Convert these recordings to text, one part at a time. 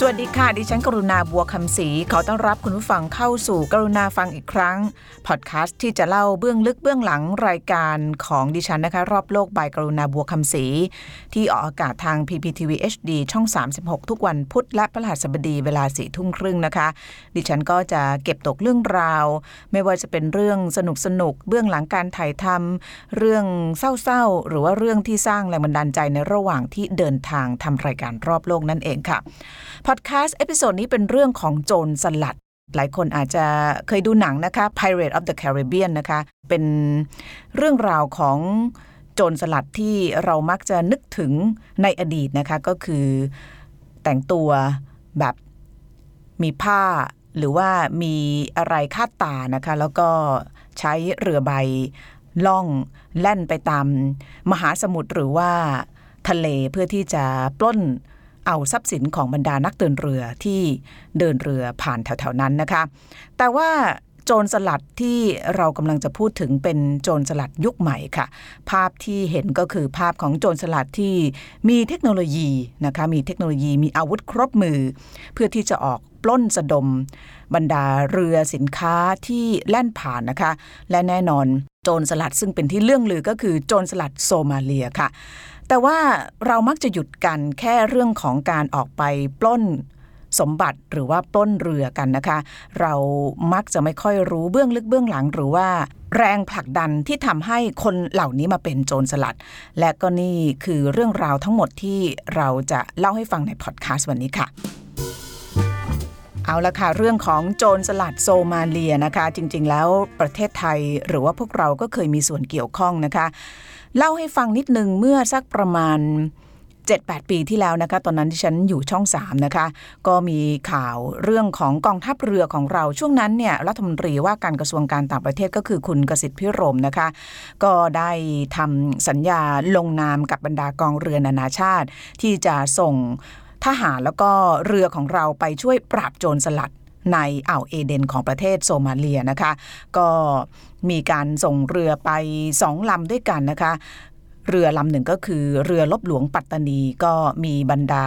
สวัสดีค่ะ ดิฉันกรุณาบัวคำศรีขอต้อนรับคุณผู้ฟังเข้าสู่กรุณาฟังอีกครั้ง พอดแคสต์ที่จะเล่าเบื้องลึกเบื้องหลังรายการของดิฉันนะคะ รอบโลกบายกรุณาบัวคำศรีที่ออกอากาศทาง PPTV HD ช่อง 36 ทุกวันพุธและพฤหัสบดีเวลาสี่ทุ่มครึ่งนะคะ ดิฉันก็จะเก็บตกเรื่องราว ไม่ว่าจะเป็นเรื่องสนุกสนุกเบื้องหลังการถ่ายทำเรื่องเศร้าๆหรือว่าเรื่องที่สร้างแรงบันดาลใจในระหว่างที่เดินทางทำรายการรอบโลกนั่นเองค่ะพอดแคสต์ episode นี้เป็นเรื่องของโจรสลัด หลายคนอาจจะเคยดูหนังนะคะ Pirate of the Caribbean นะคะ เป็นเรื่องราวของโจรสลัดที่เรามักจะนึกถึงในอดีตนะคะ ก็คือแต่งตัวแบบมีผ้าหรือว่ามีอะไรคาดตานะคะ แล้วก็ใช้เรือใบล่องแล่นไปตามมหาสมุทรหรือว่าทะเลเพื่อที่จะปล้น เอาทรัพย์สินของบรรดานักเดินเรือที่เดินเรือผ่านแถวๆนั้นนะคะ แต่ว่าโจรสลัดที่เรากำลังจะพูดถึงเป็นโจรสลัดยุคใหม่ค่ะ ภาพที่เห็นก็คือภาพของโจรสลัดที่มีเทคโนโลยีนะคะมีเทคโนโลยีมีอาวุธครบมือ เพื่อที่จะออกปล้นสะดม บรรดาเรือสินค้าที่แล่นผ่านนะคะ และแน่นอนโจรสลัดซึ่งเป็นที่เรื่องลือก็คือโจรสลัดโซมาเลียค่ะ แต่ว่าเรามักจะหยุดกันแค่เรื่องของการออกไปปล้นสมบัติหรือว่าปล้นเรือกันนะคะ เรามักจะไม่ค่อยรู้เบื้องลึกเบื้องหลัง หรือว่าแรงผลักดันที่ทำให้คนเหล่านี้มาเป็นโจรสลัด และก็นี่คือเรื่องราวทั้งหมดที่เราจะเล่าให้ฟังในพอดแคสต์วันนี้ค่ะเอาละค่ะเรื่องของโจรสลัดโซมาเลียนะคะ จริงๆ แล้วประเทศไทยหรือว่าพวกเราก็เคยมีส่วนเกี่ยวข้องนะคะ เล่าให้ฟังนิดนึงเมื่อสักประมาณ 7-8 ปีที่แล้วนะคะ ตอนนั้นที่ฉันอยู่ช่อง 3 นะคะ ก็มีข่าวเรื่องของกองทัพเรือของเราช่วงนั้นเนี่ยรัฐมนตรีว่าการกระทรวงการต่างประเทศก็คือคุณกสิทธิ์พิรมนะคะ ก็ได้ทำสัญญาลงนามกับบรรดากองเรือนานาชาติ ที่จะส่งทหารแล้วก็เรือของเราไปช่วยปราบโจรสลัด ในอ่าวเอเดนของประเทศโซมาเลียนะคะ ก็มีการส่งเรือไปสองลำด้วยกันนะคะ เรือลำหนึ่งก็คือเรือลบหลวงปัตตานีก็มีบรรดา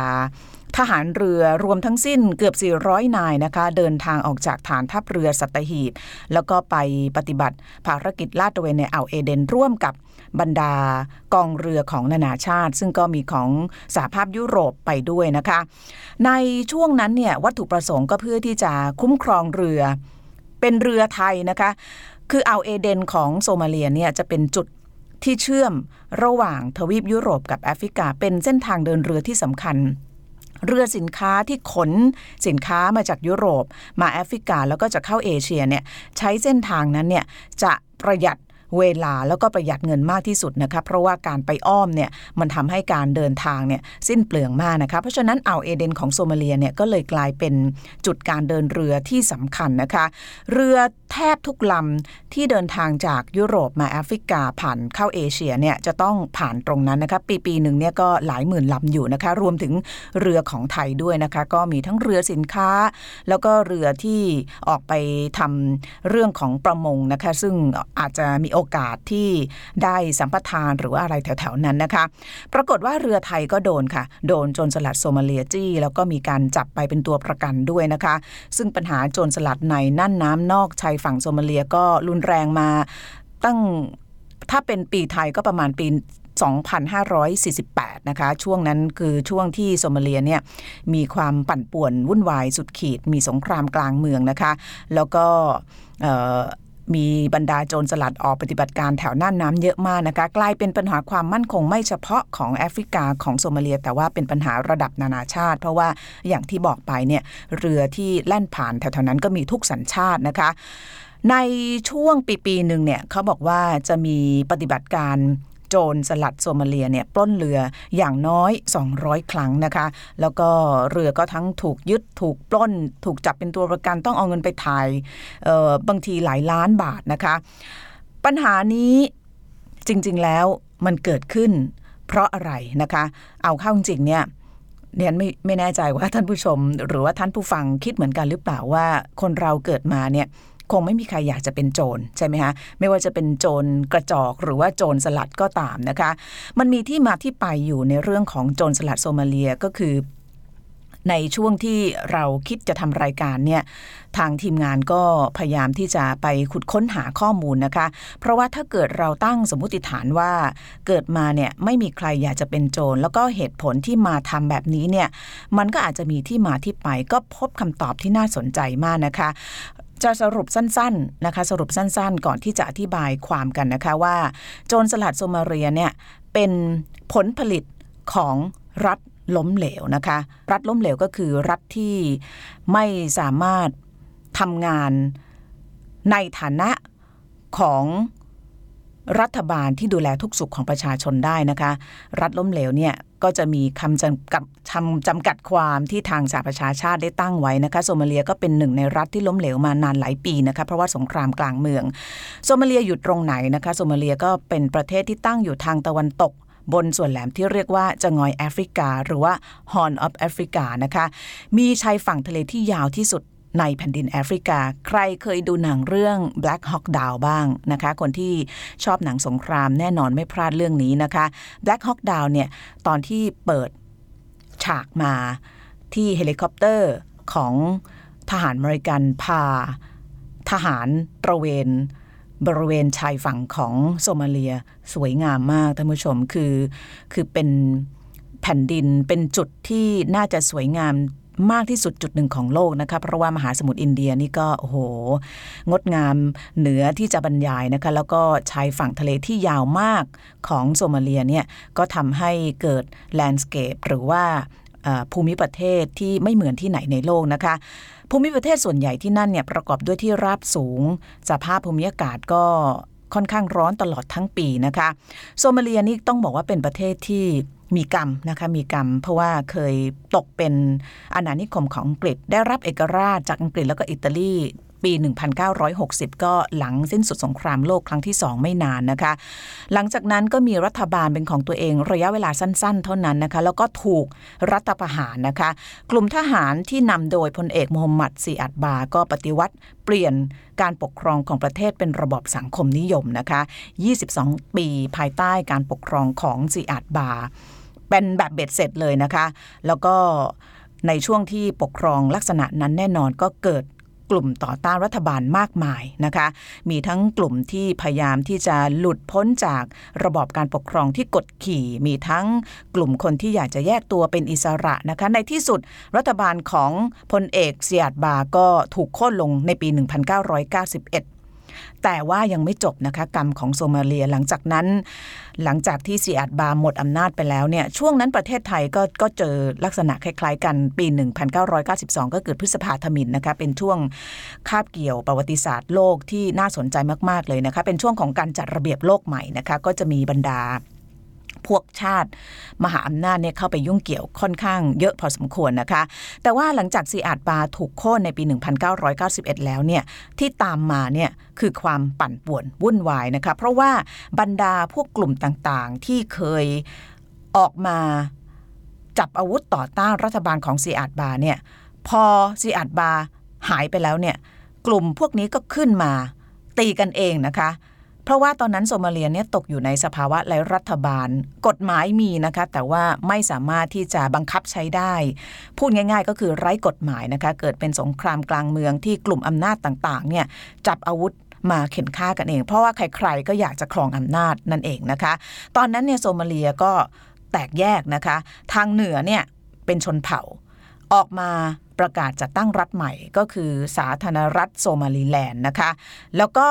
ทหารเรือรวมทั้งสิ้นเกือบ 400 นายนะคะเดินทางออกจากฐานทัพเรือสัตหีบแล้วก็ไปปฏิบัติภารกิจลาดตระเวนในอ่าวเอเดนร่วมกับบรรดากองเรือของนานาชาติ ซึ่งก็มีของสหภาพยุโรปไปด้วยนะคะ ในช่วงนั้นเนี่ยวัตถุประสงค์ก็เพื่อที่จะคุ้มครองเรือเป็นเรือไทยนะคะ คือเอาวเอเดนของโซมาเลียเนี่ยจะเป็นจุดที่เชื่อมระหว่างทวีปยุโรปกับแอฟริกา เป็นเส้นทางเดินเรือที่สำคัญ เรือสินค้าที่ขนสินค้ามาจากยุโรป มาแอฟริกาแล้วก็จะเข้าเอเชียเนี่ยใช้เส้นทางนั้นเนี่ยจะประหยัดเวลาแล้วก็ประหยัดเงินมากที่สุดนะคะเพราะว่าการไปอ้อมเนี่ยมันทำให้การเดินทางเนี่ยสิ้นเปลืองมากนะคะเพราะฉะนั้นอ่าวเอเดนของโซมาเลียเนี่ยก็เลยกลายเป็นจุดการเดินเรือที่สำคัญนะคะ เรือ แทบทุกลำที่เดินทางจากยุโรปมาแอฟริกาผ่านเข้าเอเชียเนี่ยจะต้องผ่านตรงนั้นนะคะปีปีหนึ่งเนี่ยก็หลายหมื่นลำอยู่นะคะรวมถึงเรือของไทยด้วยนะคะก็มีทั้งเรือสินค้า แล้วก็เรือที่ออกไปทำเรื่องของประมงนะคะซึ่งอาจจะมีโอกาสที่ได้สัมปทานหรือว่าอะไรแถวๆนั้นนะคะ ปรากฏว่าเรือไทยก็โดนค่ะ โดนโจรสลัดโซมาเลียจี้ แล้วก็มีการจับไปเป็นตัวประกันด้วยนะคะ ซึ่งปัญหาโจรสลัดในน่านน้ำนอกชายฝั่งโซมาเลียก็รุนแรงมาตั้งถ้าเป็นปีไทยก็ประมาณปี 2548 นะคะ ช่วงนั้นคือช่วงที่โซมาเลียเนี่ยมีความปั่นป่วนวุ่นวายสุดขีด มีสงครามกลางเมืองนะคะ แล้วก็ มีบรรดาโจรสลัดออกปฏิบัติการแถวน่านน้ำเยอะมากนะคะ กลายเป็นปัญหาความมั่นคงไม่เฉพาะของแอฟริกาของโซมาเลีย แต่ว่าเป็นปัญหาระดับนานาชาติ เพราะว่าอย่างที่บอกไปเนี่ยเรือที่แล่นผ่านแถวๆนั้นก็มีทุกสัญชาตินะคะ ในช่วงปีปีหนึ่งเนี่ยเขาบอกว่าจะมีปฏิบัติการ โจรสลัดโซมาเลียเนี่ยปล้นเรืออย่างน้อย 200 ครั้งนะคะ แล้วก็เรือก็ทั้งถูกยึดถูกปล้น ถูกจับเป็นตัวประกันต้องเอาเงินไปถ่ายบางทีหลายล้านบาทนะคะ ปัญหานี้จริงๆแล้วมันเกิดขึ้น เพราะอะไรนะคะ เอาเข้าจริงเนี่ยเนี่ยไม่ไม่แน่ใจว่าท่านผู้ชม หรือว่าท่านผู้ฟังคิดเหมือนกันหรือเปล่าว่าคนเราเกิดมาเนี่ย คงไม่มีใครอยากจะเป็นโจรใช่ไหมคะไม่ว่าจะเป็นโจรกระจอกหรือว่าโจรสลัดก็ตามนะคะ มันมีที่มาที่ไปอยู่ในเรื่องของโจรสลัดโซมาเลียก็คือในช่วงที่เราคิดจะทำรายการเนี่ยทางทีมงานก็พยายามที่จะไปขุดค้นหาข้อมูลนะคะ เพราะว่าถ้าเกิดเราตั้งสมมติฐานว่าเกิดมาเนี่ยไม่มีใครอยากจะเป็นโจรแล้วก็เหตุผลที่มาทำแบบนี้เนี่ยมันก็อาจจะมีที่มาที่ไปก็พบคำตอบที่น่าสนใจมากนะคะ จะสรุปสั้นๆนะคะสรุปสั้นๆ ก่อนที่จะอธิบายความกันนะคะว่า โจรสลัดโซมาเรียเนี่ยเป็นผลผลิตของรัฐล้มเหลวนะคะ รัฐล้มเหลวก็คือรัฐที่ไม่สามารถทำงานในฐานะของรัฐบาลที่ดูแลทุกสุขของประชาชนได้นะคะ รัฐล้มเหลวเนี่ย ก็จะมีคำจำกัดคำจำกัดความที่ทางสหประชาชาติได้ตั้งไว้นะคะโซมาเลียก็เป็นหนึ่งในรัฐที่ล้มเหลวมานานหลายปีนะคะเพราะว่าสงครามกลางเมือง โซมาเลียอยู่ตรงไหนนะคะโซมาเลียก็เป็นประเทศที่ตั้งอยู่ทางตะวันตกบนส่วนแหลมที่เรียกว่าจะงอยแอฟริกา หรือว่า Horn of Africa นะคะ มีชายฝั่งทะเลที่ยาวที่สุด ในแผ่นดินแอฟริกา ใครเคยดูหนังเรื่อง Black Hawk Down บ้างนะคะ คนที่ชอบหนังสงครามแน่นอนไม่พลาดเรื่องนี้นะคะ Black Hawk Down เนี่ยตอนที่เปิดฉากมาที่เฮลิคอปเตอร์ของทหารอเมริกันพา ทหารตระเวนบริเวณชายฝั่งของโซมาเลียสวยงามมากท่านผู้ชมคือคือเป็นแผ่นดินเป็นจุดที่น่าจะสวยงาม มากที่สุดจุดหนึ่งของโลกนะคะเพราะว่ามหาสมุทรอินเดียนี่ก็โอ้โห งดงามเหนือที่จะบรรยายนะคะแล้วก็ชายฝั่งทะเลที่ยาวมากของโซมาเลียเนี่ยก็ทำให้เกิด landscape หรือว่าภูมิประเทศที่ไม่เหมือนที่ไหนในโลกนะคะ ภูมิประเทศส่วนใหญ่ที่นั่นเนี่ยประกอบด้วยที่ราบสูง สภาพภูมิอากาศก็ ค่อนข้างร้อนตลอดทั้งปีนะคะโซมาเลียนี่ต้องบอกว่าเป็นประเทศที่มีกรรมนะคะมีกรรม เพราะว่าเคยตกเป็นอาณานิคมของอังกฤษ ได้รับเอกราชจากอังกฤษแล้วก็อิตาลี ปี 1960 ก็หลังสิ้นสุดสงครามโลกครั้งที่ 2 ไม่นานนะคะ หลังจากนั้นก็มีรัฐบาลเป็นของตัวเองระยะเวลาสั้นๆ เท่านั้นนะคะ แล้วก็ถูกรัฐประหารนะคะ กลุ่มทหารที่นำโดยพลเอกมูฮัมหมัดซีอัดบา ก็ปฏิวัติเปลี่ยนการปกครองของประเทศเป็นระบอบสังคมนิยมนะคะ 22 ปีภายใต้การปกครองของซีอัดบา เป็นแบบเบ็ดเสร็จเลยนะคะ แล้วก็ในช่วงที่ปกครองลักษณะนั้นแน่นอนก็เกิด กลุ่มต่อต้านรัฐบาลมากมายนะคะ มีทั้งกลุ่มที่พยายามที่จะหลุดพ้นจากระบอบการปกครองที่กดขี่ มีทั้งกลุ่มคนที่อยากจะแยกตัวเป็นอิสระนะคะ ในที่สุดรัฐบาลของพลเอกเสียดบาก็ถูกโค่นลงในปี 1991 แต่ว่ายังไม่จบนะคะกรรมของโซมาเลียหลังจากนั้น หลังจากที่ซีอัดบาหมดอำนาจไปแล้วเนี่ยช่วงนั้นประเทศไทยก็ก็เจอลักษณะคล้าย ๆ กันปี 1992 ก็เกิดพฤษภาธมินนะคะเป็นช่วงคาบเกี่ยวประวัติศาสตร์โลกที่น่าสนใจมาก ๆ เลยนะคะเป็นช่วงของการจัดระเบียบโลกใหม่นะคะก็จะมีบรรดา พวกชาติมหาอำนาจเนี่ยเข้าไปยุ่งเกี่ยวค่อนข้างเยอะพอสมควรนะคะ แต่ว่าหลังจากซีอาดบาถูกโค่นในปี 1991 แล้วเนี่ยที่ตามมาเนี่ยคือความปั่นป่วนวุ่นวายนะคะ เพราะว่าบรรดาพวกกลุ่มต่างๆ ที่เคยออกมาจับอาวุธต่อต้านรัฐบาลของซีอาดบาเนี่ยพอซีอาดบาหายไปแล้วเนี่ยกลุ่มพวกนี้ก็ขึ้นมาตีกันเองนะคะ เพราะว่าตอนนั้นโซมาเลียเนี่ยตกอยู่ในสภาวะไร้รัฐบาล กฎหมายมีนะคะ แต่ว่าไม่สามารถที่จะบังคับใช้ได้ พูดง่ายๆ ก็คือไร้กฎหมายนะคะ เกิดเป็นสงครามกลางเมืองที่กลุ่มอำนาจต่างๆ เนี่ยจับอาวุธมาเข็นฆ่ากันเอง เพราะว่าใครๆก็อยากจะครองอำนาจนั่นเองนะคะ ตอนนั้นเนี่ยโซมาเลียก็แตกแยกนะคะ ทางเหนือเนี่ยเป็นชนเผ่า ออกมาประกาศจัดตั้งรัฐใหม่ก็คือสาธารณรัฐโซมาลีแลนด์นะคะ แล้วก็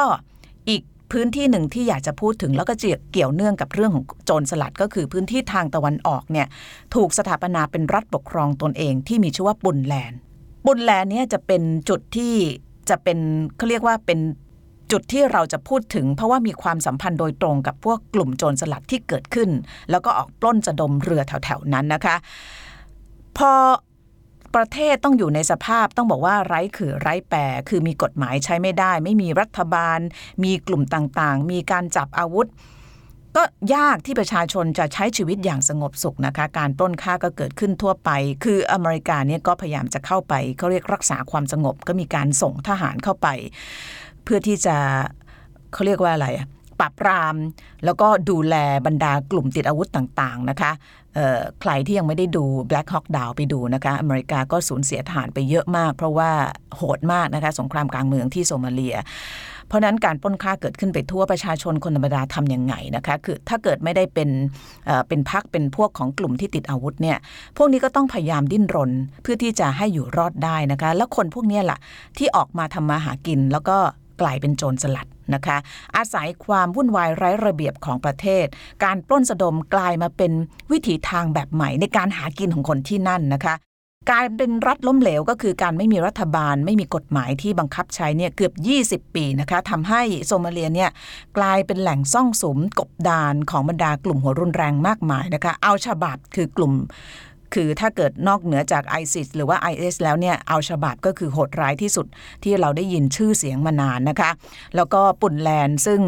อีก พื้นที่หนึ่งที่อยากจะพูดถึงแล้วก็เกี่ยวเนื่องกับเรื่องของโจรสลัดก็คือพื้นที่ทางตะวันออกเนี่ยถูกสถาปนาเป็นรัฐปกครองตนเองที่มีชื่อว่าบุนแลนด์บุนแลนด์เนี่ยจะเป็นจุดที่จะเป็นเขาเรียกว่าเป็นจุดที่เราจะพูดถึง เพราะว่ามีความสัมพันธ์โดยตรงกับพวกกลุ่มโจรสลัดที่เกิดขึ้น แล้วก็ออกปล้นจะดมเรือแถวๆนั้นนะคะ พอ ประเทศต้องอยู่ในสภาพต้องบอกว่าไร้คือไร้แปรคือมีกฎหมายใช้ไม่ได้ ไม่มีรัฐบาล มีกลุ่มต่างๆ มีการจับอาวุธ ก็ยากที่ประชาชนจะใช้ชีวิตอย่างสงบสุขนะคะ การปล้นฆ่าก็เกิดขึ้นทั่วไป คืออเมริกาเนี่ยก็พยายามจะเข้าไปเขาเรียกรักษาความสงบก็มีการส่งทหารเข้าไป เพื่อที่จะเขาเรียกว่าอะไรปราบปราม แล้วก็ดูแลบรรดากลุ่มติดอาวุธต่างๆนะคะ ใครที่ยังไม่ได้ดู Black Hawk Down ไปดูนะคะ อเมริกาก็สูญเสียทหารไปเยอะมาก เพราะว่าโหดมากนะคะสงครามกลางเมืองที่โซมาเลีย เพราะนั้นการป้นค่าเกิดขึ้นไปทั่วประชาชนคนธรรมดาทำยังไงนะคะคือถ้าเกิดไม่ได้เป็นเป็นพักเป็นพวกของกลุ่มที่ติดอาวุธเนี่ยพวกนี้ก็ต้องพยายามดิ้นรนเพื่อที่จะให้อยู่รอดได้นะคะแล้วคนพวกนี้แหละที่ออกมาทำมาหากินแล้วก็กลายเป็นโจรสลัด นะคะ อาศัยความวุ่นวายไร้ระเบียบของประเทศ การปล้นสะดมกลายมาเป็นวิถีทางแบบใหม่ในการหากินของคนที่นั่นนะคะการเป็นรัฐล้มเหลวก็คือการไม่มีรัฐบาลไม่มีกฎหมายที่บังคับใช้เนี่ยเกือบ 20 ปีนะคะทำให้โซมาเลียเนี่ยกลายเป็นแหล่งซ่องสุมกบดานของบรรดากลุ่มหัวรุนแรงมากมายนะคะ เอาฉบับคือกลุ่ม คือถ้าเกิดนอกเหนือจากไอซิสหรือว่า IS แล้วเนี่ยเอาฉบับก็คือโหดร้ายที่สุดที่เราได้ยินชื่อเสียงมานานนะคะ แล้วก็ปุ่นแลนด์ซึ่ง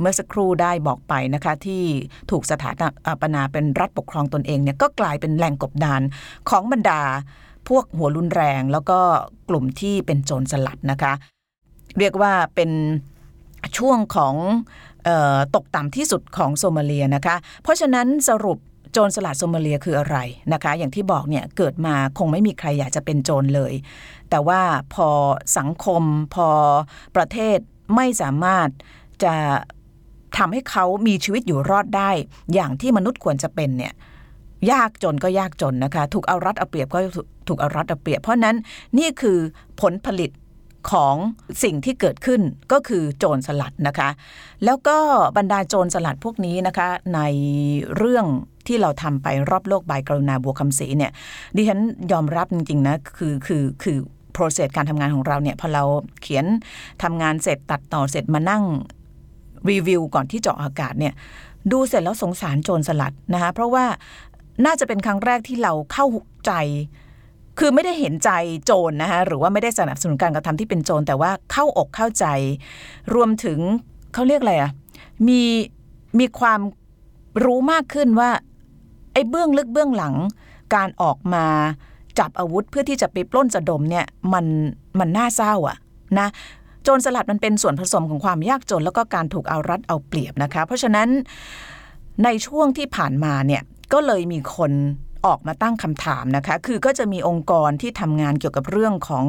เมื่อสักครู่ได้บอกไปนะคะที่ถูกสถาปนาเป็นรัฐปกครองตนเองเนี่ยก็กลายเป็นแหล่งกบดานของบรรดาพวกหัวรุนแรง แล้วก็กลุ่มที่เป็นโจรสลัดนะคะ เรียกว่าเป็นช่วงของตกต่ำที่สุดของโซมาเลียนะคะ เพราะฉะนั้นสรุป โจรสลัดโซมาเลียคืออะไรนะคะ อย่างที่บอกเนี่ยเกิดมาคงไม่มีใครอยากจะเป็นโจรเลย แต่ว่าพอสังคมพอประเทศไม่สามารถจะทำให้เขามีชีวิตอยู่รอดได้ อย่างที่มนุษย์ควรจะเป็นเนี่ยยากจนก็ยากจนนะคะ ถูกเอารัดเอาเปรียบก็ถูกเอารัดเอาเปรียบ เพราะนั้นนี่คือผลผลิตของสิ่งที่เกิดขึ้นก็คือโจรสลัดนะคะ แล้วก็บรรดาโจรสลัดพวกนี้นะคะ ในเรื่อง ที่เราทำไปรอบโลกใบกรุณาบัวคำศรีเนี่ยดิฉันยอมรับจริงๆนะคือคือคือ process การทำงานของเราเนี่ยพอเราเขียนทำงานเสร็จตัดต่อเสร็จมานั่งรีวิวก่อนที่จะออากาศเนี่ยดูเสร็จแล้วสงสารโจรสลัดนะคะเพราะว่าน่าจะเป็นครั้งแรกที่เราเข้าใจ คือไม่ได้เห็นใจโจรนะคะหรือว่าไม่ได้สนับสนุนการกระทำที่เป็นโจรแต่ว่าเข้าอกเข้าใจ รวมถึงเขาเรียกอะไรอะ่ะมีมีความรู้มากขึ้นว่า อ้เบื้องลึกเบื้องหลัง การออกมาจับอาวุธเพื่อที่จะไปปล้นจะดมเนี่ยมันมันน่าเศร้าอะนะโจรสลัดมันเป็นส่วนผสมของความยากจน แล้วก็การถูกเอารัดเอาเปรียบนะคะ เพราะฉะนั้นในช่วงที่ผ่านมาเนี่ยก็เลยมีคนออกมาตั้งคำถามนะคะ คือก็จะมีองค์กรที่ทำงานเกี่ยวกับเรื่องของ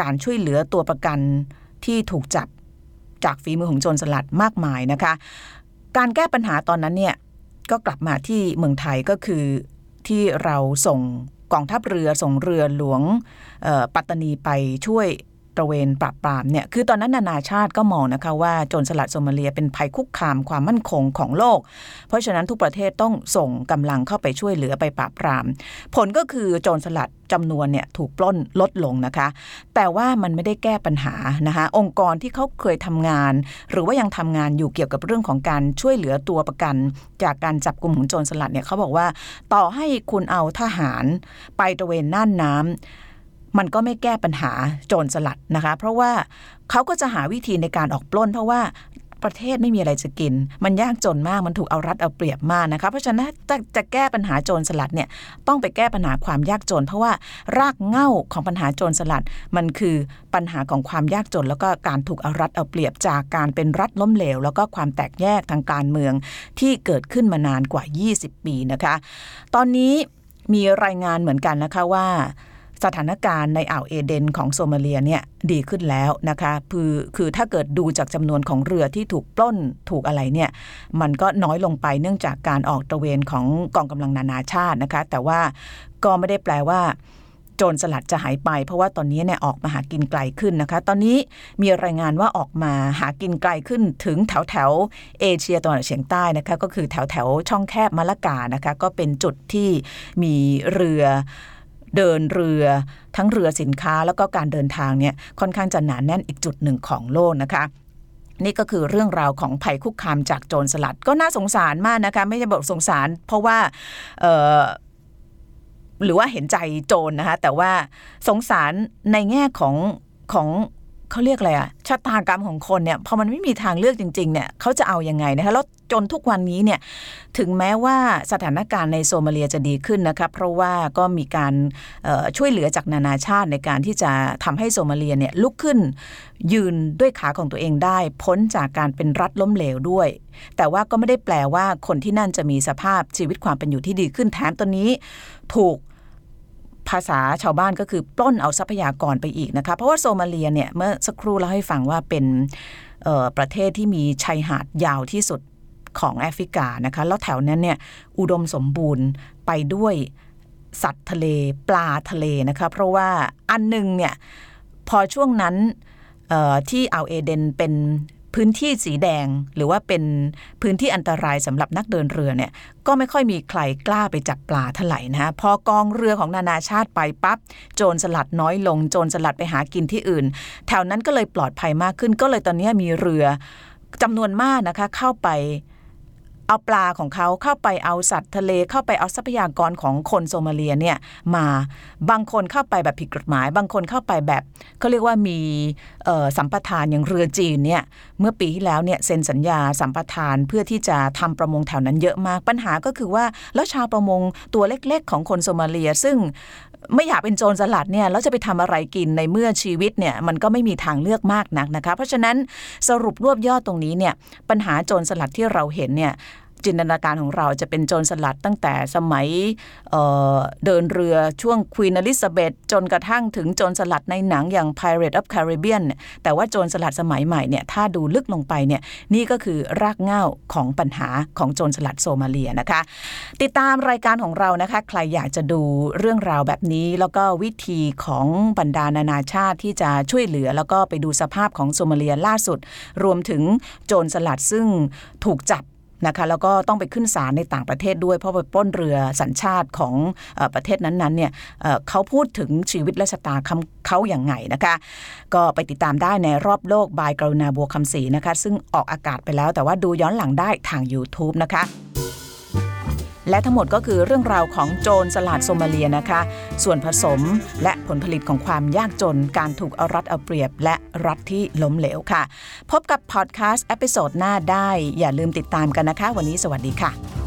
การช่วยเหลือตัวประกันที่ถูกจับจากฝีมือของโจรสลัดมากมายนะคะ การแก้ปัญหาตอนนั้นเนี่ย ก็กลับมาที่เมืองไทยก็คือที่เราส่งกองทัพเรือส่งเรือหลวงปัตตานีไปช่วย ตระเวนปราบปรามเนี่ยคือตอนนั้นนานาชาติก็มองนะคะว่าโจรสลัดโซมาเลียเป็นภัยคุกคามความมั่นคงของโลก เพราะฉะนั้นทุกประเทศต้องส่งกำลังเข้าไปช่วยเหลือไปปราบปราม ผลก็คือโจรสลัดจำนวนเนี่ยถูกปล้นลดลงนะคะ แต่ว่ามันไม่ได้แก้ปัญหานะคะองค์กรที่เขาเคยทำงาน หรือว่ายังทำงานอยู่เกี่ยวกับเรื่องของการช่วยเหลือตัวประกัน จากการจับกลุ่มของโจรสลัดเนี่ยเขาบอกว่า ต่อให้คุณเอาทหารไปตระเวนน่านน้ำ มันก็ไม่แก้ปัญหาโจรสลัดนะคะ เพราะว่าเขาก็จะหาวิธีในการออกปล้น เพราะว่าประเทศไม่มีอะไรจะกิน มันยากจนมาก มันถูกเอารัดเอาเปรียบมากนะคะ เพราะฉะนั้นจะจะแก้ปัญหาโจรสลัดเนี่ยต้องไปแก้ปัญหาความยากจน เพราะว่ารากเหง้าของปัญหาโจรสลัด มันคือปัญหาของความยากจน แล้วก็การถูกเอารัดเอาเปรียบจากการเป็นรัฐล้มเหลว แล้วก็ความแตกแยกทางการเมืองที่เกิดขึ้นมานานกว่า 20 ปีนะคะ ตอนนี้มีรายงานเหมือนกันนะคะว่า สถานการณ์ในอ่าวเอเดนของโซมาเลียเนี่ยดีขึ้นแล้วนะคะคือคือถ้าเกิดดูจากจำนวนของเรือที่ถูกปล้นถูกอะไรเนี่ยมันก็น้อยลงไปเนื่องจากการออกตระเวนของกองกำลังนานาชาตินะคะ แต่ว่าก็ไม่ได้แปลว่าโจรสลัดจะหายไป เพราะว่าตอนนี้เนี่ยออกมาหากินไกลขึ้นนะคะ ตอนนี้มีรายงานว่าออกมาหากินไกลขึ้นถึงแถวแถวเอเชียตะวันออกเฉียงใต้นะคะก็คือแถวแถวช่องแคบมะละกานะคะก็เป็นจุดที่มีเรือ เดินเรือทั้งเรือสินค้าแล้วก็การเดินทางเนี่ยค่อนข้างจะหนานแน่นอีกจุดหนึ่งของโลกนะคะนี่ก็คือเรื่องราวของภัยคุกคามจากโจรสลัดก็น่าสงสารมากนะคะ ไม่ใช่บอกสงสาร เพราะว่าหรือว่าเห็นใจโจรนะคะแต่ว่าสงสารในแง่ของของเขาเรียกอะไรอะชะตากรรมของคนเนี่ยพอมันไม่มีทางเลือกจริงๆเนี่ยเขาจะเอาอยัางไงนะคะแล้ว จนทุกวันนี้เนี่ยถึงแม้ว่าสถานการณ์ในโซมาเลียจะดีขึ้นนะคะเพราะว่าก็มีการช่วยเหลือจากนานาชาติในการที่จะทำให้โซมาเลียเนี่ยลุกขึ้น ยืนด้วยขาของตัวเองได้ พ้นจากการเป็นรัฐล้มเหลวด้วย แต่ว่าก็ไม่ได้แปลว่าคนที่นั่นจะมีสภาพชีวิตความเป็นอยู่ที่ดีขึ้นแถมตอนนี้ถูกภาษาชาวบ้านก็คือปล้นเอาทรัพยากรไปอีกนะคะเพราะว่าโซมาเลียเนี่ยเมื่อสักครู่เราให้ฟังว่าเป็นประเทศที่มีชายหาดยาวที่สุด ของแอฟริกานะคะ แล้วแถวนั้นเนี่ยอุดมสมบูรณ์ไปด้วยสัตว์ทะเลปลาทะเลนะคะ เพราะว่าอันหนึ่งเนี่ยพอช่วงนั้นที่อ่าวเอเดนเป็นพื้นที่สีแดงหรือว่าเป็นพื้นที่อันตรายสำหรับนักเดินเรือเนี่ยก็ไม่ค่อยมีใครกล้าไปจับปลาเท่าไหร่นะพอกองเรือของนานาชาติไปปับ๊บโจรสลัดน้อยลง โจรสลัดไปหากินที่อื่น แถวนั้นก็เลยปลอดภัยมากขึ้น ก็เลยตอนนี้มีเรือจำนวนมากนะคะเข้าไป เอาปลาของเขาเข้าไปเอาสัตว์ทะเลเข้าไปเอาทรัพยากรของคนโซมาเลียเนี่ยมาบางคนเข้าไปแบบผิดกฎหมาย บางคนเข้าไปแบบเขาเรียกว่ามีสัมปทานอย่างเรือจีนเนี่ยเมื่อปีที่แล้วเนี่ยเซ็นสัญญาสัมปทานเพื่อที่จะทำประมงแถวนั้นเยอะมากปัญหาก็คือว่าแล้วชาวประมงตัวเล็กๆ ของคนโซมาเลีย ซึ่ง ไม่อยากเป็นโจรสลัดเนี่ยแล้วจะไปทำอะไรกินในเมื่อชีวิตเนี่ยมันก็ไม่มีทางเลือกมากนักนะคะ เพราะฉะนั้นสรุปรวบยอดตรงนี้เนี่ยปัญหาโจรสลัดที่เราเห็นเนี่ย จินตนาการของเราจะเป็นโจรสลัดตั้งแต่สมัยเเดินเรือช่วงควีนอลิซาเบธจนกระทั่งถึงโจรสลัดในหนังอย่าง Pirate of Caribbean แต่ว่าโจรสลัดสมัยใหม่เนี่ยถ้าดูลึกลงไปเนี่ยนี่ก็คือรากเหง้าของปัญหาของโจรสลัดโซมาเลียนะคะ ติดตามรายการของเรานะคะ ใครอยากจะดูเรื่องราวแบบนี้ แล้วก็วิธีของบรรดานานาชาติที่จะช่วยเหลือ แล้วก็ไปดูสภาพของโซมาเลียล่าสุด รวมถึงโจรสลัดซึ่งถูกจับ นะคะแล้วก็ต้องไปขึ้นศาลในต่างประเทศด้วย เพราะไปป้นเรือสัญชาติของประเทศนั้นๆเนี่ยเขาพูดถึงชีวิตและชะตาเขาอย่างไงนะคะ ก็ไปติดตามได้ในรอบโลกบายกรุณาบัวคำศรีนะคะ ซึ่งออกอากาศไปแล้วแต่ว่าดูย้อนหลังได้ทาง YouTube นะคะ และทั้งหมดก็คือเรื่องราวของโจรสลัดโซมาเลียนะคะ ส่วนผสมและผลผลิตของความยากจน การถูกเอารัดเอาเปรียบ และรัฐที่ล้มเหลวค่ะ พบกับพอดแคสต์ episode หน้าได้ อย่าลืมติดตามกันนะคะ วันนี้สวัสดีค่ะ